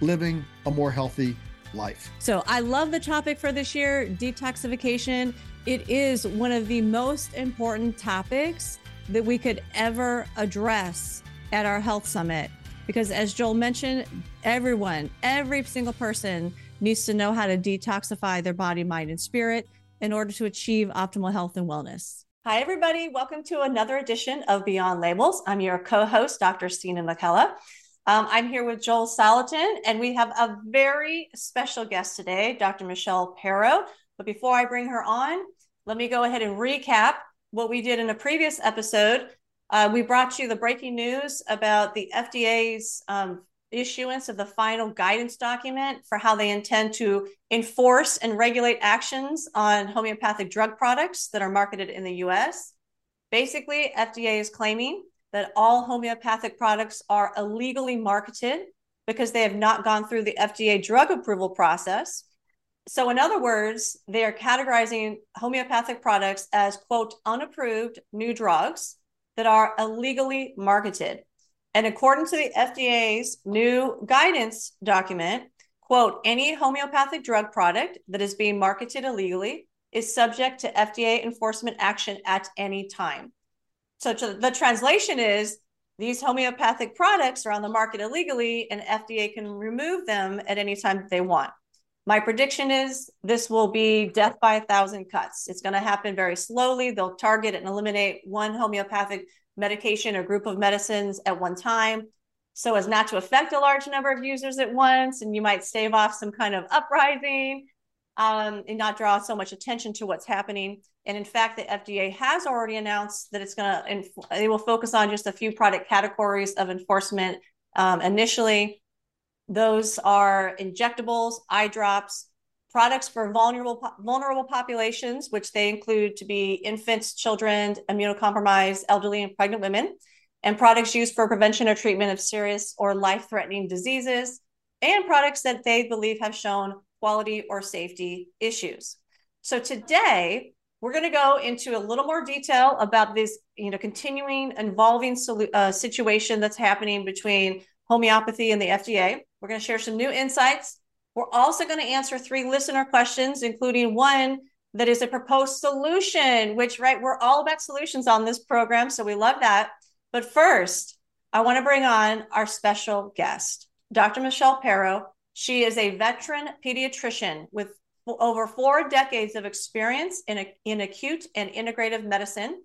living a more healthy life. So I love the topic for this year detoxification. It is one of the most important topics that we could ever address at our health summit. Because as Joel mentioned, everyone, every single person needs to know how to detoxify their body, mind, and spirit in order to achieve optimal health and wellness. Hi, everybody. Welcome to another edition of Beyond Labels. I'm your co host, Dr. Sina McCullough. Um, I'm here with Joel Salatin, and we have a very special guest today, Dr. Michelle Perro. But before I bring her on, let me go ahead and recap what we did in a previous episode. Uh, we brought you the breaking news about the FDA's um, issuance of the final guidance document for how they intend to enforce and regulate actions on homeopathic drug products that are marketed in the US. Basically, FDA is claiming that all homeopathic products are illegally marketed because they have not gone through the FDA drug approval process. So, in other words, they are categorizing homeopathic products as, quote, unapproved new drugs that are illegally marketed. And according to the FDA's new guidance document, quote, any homeopathic drug product that is being marketed illegally is subject to FDA enforcement action at any time. So the translation is these homeopathic products are on the market illegally and FDA can remove them at any time they want. My prediction is this will be death by a thousand cuts. It's going to happen very slowly. They'll target and eliminate one homeopathic medication or group of medicines at one time so as not to affect a large number of users at once. And you might stave off some kind of uprising um, and not draw so much attention to what's happening. And in fact, the FDA has already announced that it's going to, they will focus on just a few product categories of enforcement um, initially. Those are injectables, eye drops, products for vulnerable vulnerable populations, which they include to be infants, children, immunocompromised, elderly, and pregnant women, and products used for prevention or treatment of serious or life-threatening diseases, and products that they believe have shown quality or safety issues. So today, we're going to go into a little more detail about this, you know, continuing evolving uh, situation that's happening between homeopathy and the FDA. We're going to share some new insights. We're also going to answer three listener questions, including one that is a proposed solution, which, right, we're all about solutions on this program. So we love that. But first, I want to bring on our special guest, Dr. Michelle Perro. She is a veteran pediatrician with over four decades of experience in, a, in acute and integrative medicine.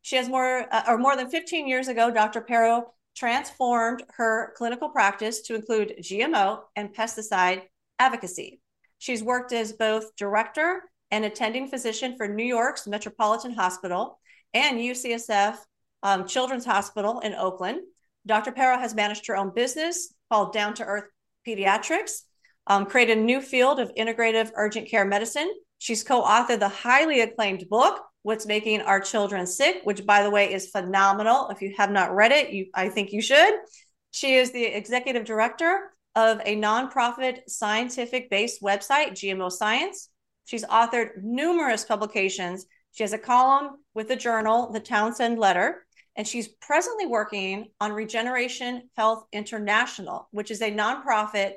She has more, uh, or more than 15 years ago, Dr. Perro transformed her clinical practice to include GMO and pesticide advocacy. She's worked as both director and attending physician for New York's Metropolitan Hospital and UCSF um, Children's Hospital in Oakland. Dr. Perro has managed her own business called Down to Earth Pediatrics, um, created a new field of integrative urgent care medicine. She's co authored the highly acclaimed book, What's Making Our Children Sick, which, by the way, is phenomenal. If you have not read it, you, I think you should. She is the executive director of a nonprofit scientific based website, GMO Science. She's authored numerous publications. She has a column with the journal, The Townsend Letter, and she's presently working on Regeneration Health International, which is a nonprofit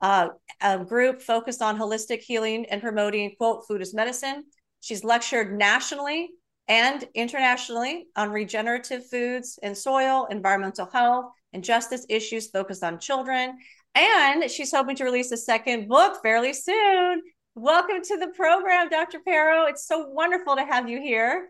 uh, a group focused on holistic healing and promoting, quote, food as medicine. She's lectured nationally and internationally on regenerative foods and soil, environmental health, and justice issues focused on children. And she's hoping to release a second book fairly soon. Welcome to the program, Dr. Perro. It's so wonderful to have you here.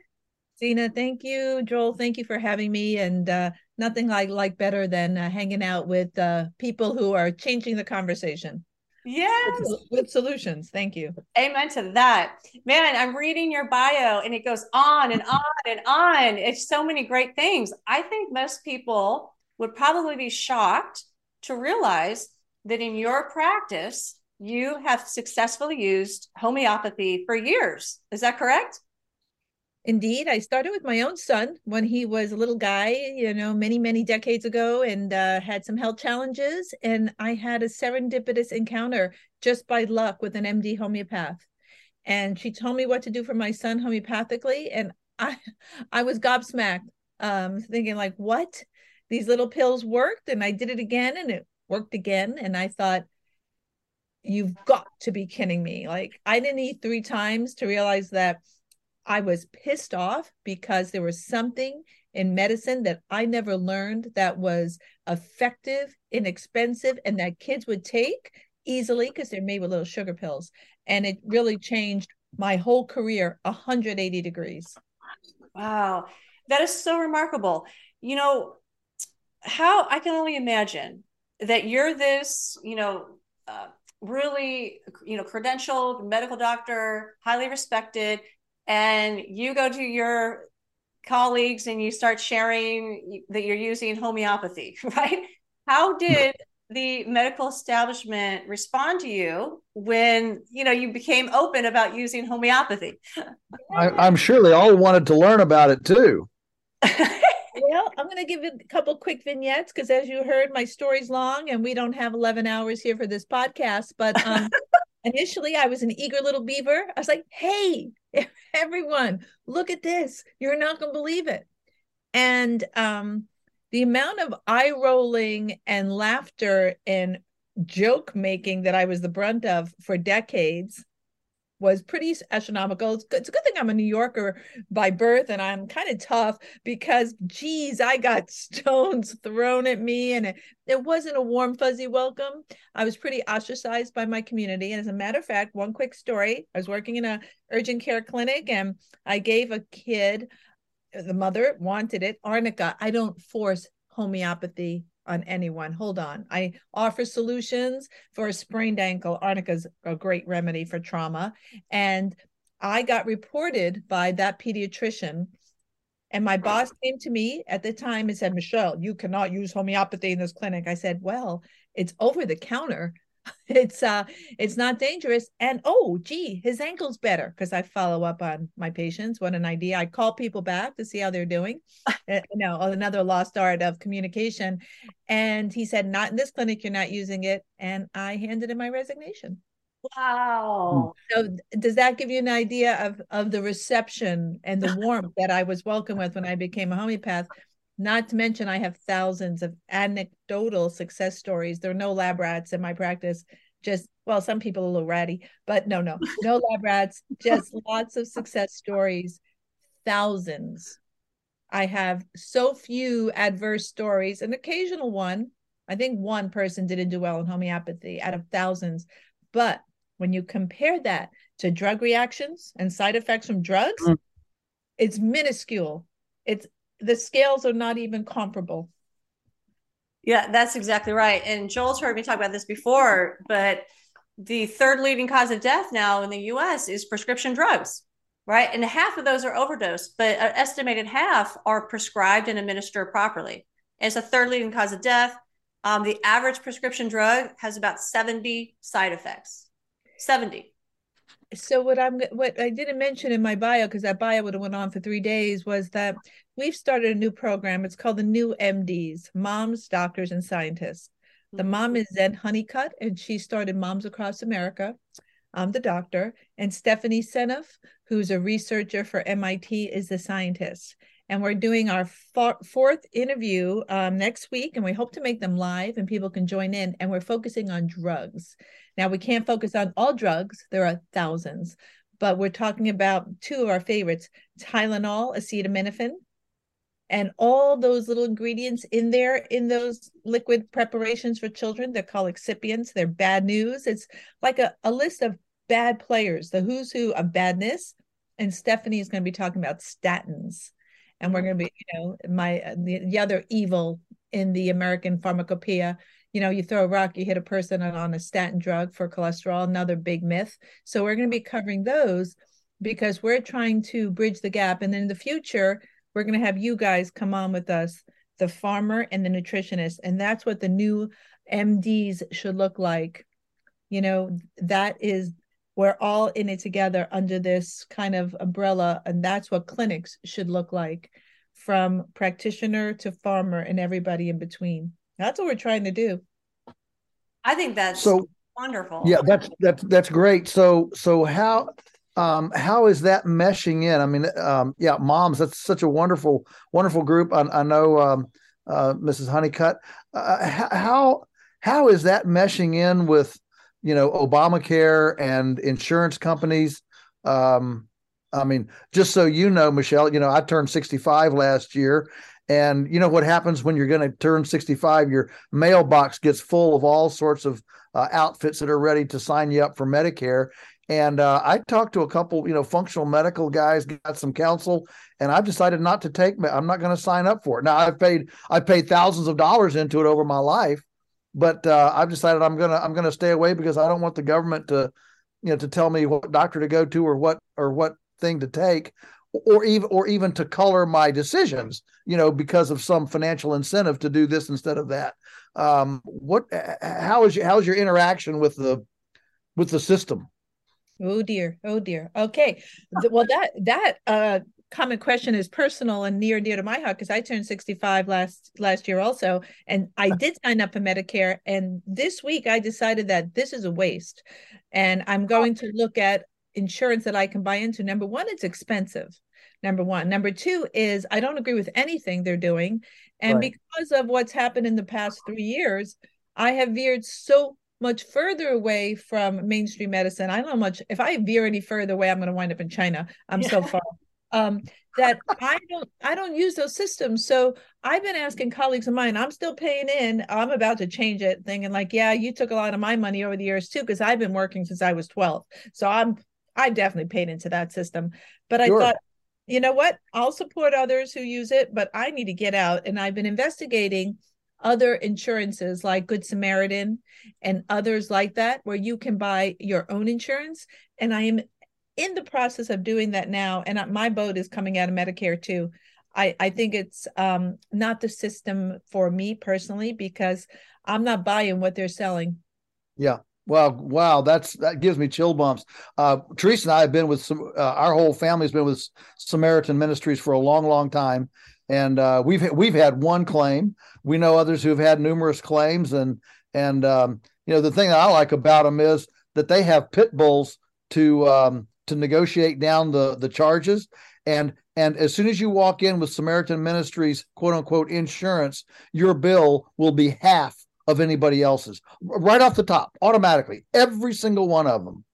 Sina, thank you. Joel, thank you for having me. And uh, nothing I like better than uh, hanging out with uh, people who are changing the conversation. Yes. With, with, solutions. Thank you. Amen to that. Man, I'm reading your bio and it goes on and on and on. It's so many great things. I think most people would probably be shocked to realize that in your practice, you have successfully used homeopathy for years. Is that correct? Indeed, I started with my own son when he was a little guy, you know, many, many decades ago, and uh, had some health challenges. And I had a serendipitous encounter just by luck with an MD homeopath. And she told me what to do for my son homeopathically. And I, I was gobsmacked, um, thinking, like, what? These little pills worked. And I did it again, and it worked again. And I thought, you've got to be kidding me. Like, I didn't eat three times to realize that I was pissed off because there was something in medicine that I never learned that was effective, inexpensive, and that kids would take easily because they're made with little sugar pills. And it really changed my whole career 180 degrees. Wow. That is so remarkable. You know, how I can only imagine that you're this, you know, uh, really, you know, credentialed medical doctor, highly respected and you go to your colleagues and you start sharing that you're using homeopathy, right? How did the medical establishment respond to you when you know you became open about using homeopathy? I, am sure they all wanted to learn about it too. well, I'm going to give a couple quick vignettes because, as you heard, my story's long, and we don't have 11 hours here for this podcast. But um, initially, I was an eager little beaver. I was like, "Hey, everyone, look at this. You're not going to believe it. And um, the amount of eye rolling and laughter and joke making that I was the brunt of for decades was pretty astronomical. It's, good, it's a good thing I'm a New Yorker by birth and I'm kind of tough because, geez, I got stones thrown at me and it, it wasn't a warm, fuzzy welcome. I was pretty ostracized by my community. And as a matter of fact, one quick story I was working in a urgent care clinic and I gave a kid, the mother wanted it, arnica. I don't force homeopathy on anyone. Hold on. I offer solutions for a sprained ankle. Arnica is a great remedy for trauma. And I got reported by that pediatrician. And my boss came to me at the time and said, Michelle, you cannot use homeopathy in this clinic. I said, Well, it's over the counter. it's uh it's not dangerous. And oh gee his ankle's better because i follow up on my patients. What an idea. I call people back to see how they're doing. Uh, you know another lost art of communication. And he said not in this clinic you're not using it. And i handed in my resignation. Wow. So does that give you an idea of of the reception and the warmth that i was welcome with when i became a homeopath not to mention, I have thousands of anecdotal success stories. There are no lab rats in my practice. Just, well, some people are a little ratty, but no, no, no lab rats, just lots of success stories, thousands. I have so few adverse stories, an occasional one. I think one person didn't do well in homeopathy out of thousands. But when you compare that to drug reactions and side effects from drugs, mm. it's minuscule. It's the scales are not even comparable. Yeah, that's exactly right. And Joel's heard me talk about this before, but the third leading cause of death now in the US is prescription drugs. right? And half of those are overdose, but an estimated half are prescribed and administered properly. And it's a third leading cause of death. Um, the average prescription drug has about 70 side effects. 70. So what I'm what I didn't mention in my bio because that bio would have went on for three days was that we've started a new program. It's called the New MDs, Moms, Doctors, and Scientists. The mm-hmm. mom is Zen Honeycutt, and she started Moms Across America. I'm the doctor, and Stephanie Seneff, who's a researcher for MIT, is the scientist. And we're doing our fourth interview um, next week, and we hope to make them live and people can join in. And we're focusing on drugs. Now, we can't focus on all drugs, there are thousands, but we're talking about two of our favorites Tylenol, acetaminophen, and all those little ingredients in there in those liquid preparations for children they're called excipients. They're bad news. It's like a, a list of bad players the who's who of badness. And stephanie is going to be talking about statins. And we're going to be you know my the, the other evil in the american pharmacopoeia. You know you throw a rock you hit a person on a statin drug for cholesterol another big myth. So we're going to be covering those because we're trying to bridge the gap. And then in the future we're going to have you guys come on with us the farmer and the nutritionist and that's what the new mds should look like. You know that is we're all in it together under this kind of umbrella and that's what clinics should look like from practitioner to farmer and everybody in between. That's what we're trying to do. I think that's so wonderful. yeah that's that's that's great. So so how um, how is that meshing in? I mean, um, yeah, moms, that's such a wonderful, wonderful group. I, I know um, uh, Mrs. Honeycutt. Uh, how how is that meshing in with you know Obamacare and insurance companies? Um, I mean, just so you know, Michelle, you know, I turned 65 last year. And you know what happens when you're going to turn 65? Your mailbox gets full of all sorts of uh, outfits that are ready to sign you up for Medicare. And uh, I talked to a couple, you know, functional medical guys, got some counsel, and I've decided not to take. I'm not going to sign up for it. Now I've paid, I've paid thousands of dollars into it over my life, but uh, I've decided I'm gonna, I'm gonna stay away because I don't want the government to, you know, to tell me what doctor to go to or what or what thing to take, or even or even to color my decisions, you know, because of some financial incentive to do this instead of that. Um, what, how is your, how's your interaction with the, with the system? Oh dear. Oh dear. Okay. Well, that that uh common question is personal and near and dear to my heart because I turned 65 last last year also and I did sign up for Medicare and this week I decided that this is a waste and I'm going to look at insurance that I can buy into number 1 it's expensive number 1 number 2 is I don't agree with anything they're doing and right. because of what's happened in the past 3 years I have veered so much further away from mainstream medicine. I don't know much. If I veer any further away, I'm going to wind up in China. I'm yeah. so far. Um, that I don't I don't use those systems. So I've been asking colleagues of mine, I'm still paying in. I'm about to change it, thinking like, yeah, you took a lot of my money over the years too, because I've been working since I was 12. So I'm I definitely paid into that system. But sure. I thought, you know what? I'll support others who use it, but I need to get out. And I've been investigating other insurances like Good Samaritan and others like that, where you can buy your own insurance. And I am in the process of doing that now. And my boat is coming out of Medicare too. I, I think it's um, not the system for me personally because I'm not buying what they're selling. Yeah. Well, wow, that's that gives me chill bumps. Uh, Teresa and I have been with some. Uh, our whole family has been with Samaritan Ministries for a long, long time, and uh, we've we've had one claim. We know others who've had numerous claims, and and um, you know the thing that I like about them is that they have pit bulls to um, to negotiate down the the charges, and and as soon as you walk in with Samaritan Ministries quote unquote insurance, your bill will be half of anybody else's right off the top automatically, every single one of them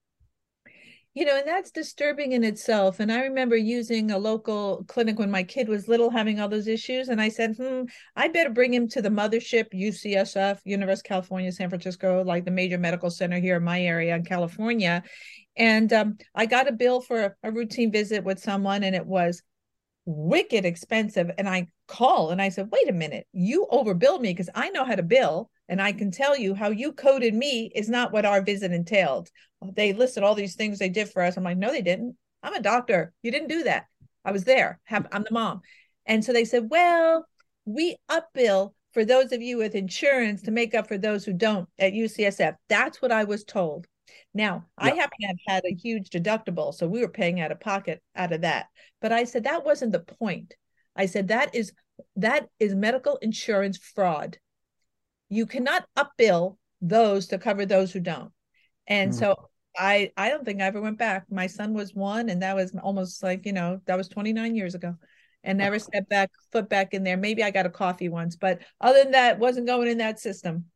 you know and that's disturbing in itself and i remember using a local clinic when my kid was little having all those issues and i said hmm i better bring him to the mothership ucsf university of california san francisco like the major medical center here in my area in california and um, i got a bill for a, a routine visit with someone and it was wicked expensive and i call and i said wait a minute you overbilled me because i know how to bill and I can tell you how you coded me is not what our visit entailed. They listed all these things they did for us. I'm like, no, they didn't. I'm a doctor. You didn't do that. I was there. I'm the mom. And so they said, well, we upbill for those of you with insurance to make up for those who don't at UCSF. That's what I was told. Now, I happen to have had a huge deductible, so we were paying out of pocket out of that. But I said that wasn't the point. I said that is that is medical insurance fraud. You cannot upbill those to cover those who don't. And mm. so I I don't think I ever went back. My son was one, and that was almost like you know that was 29 years ago, and never stepped back foot back in there. Maybe I got a coffee once, but other than that, wasn't going in that system.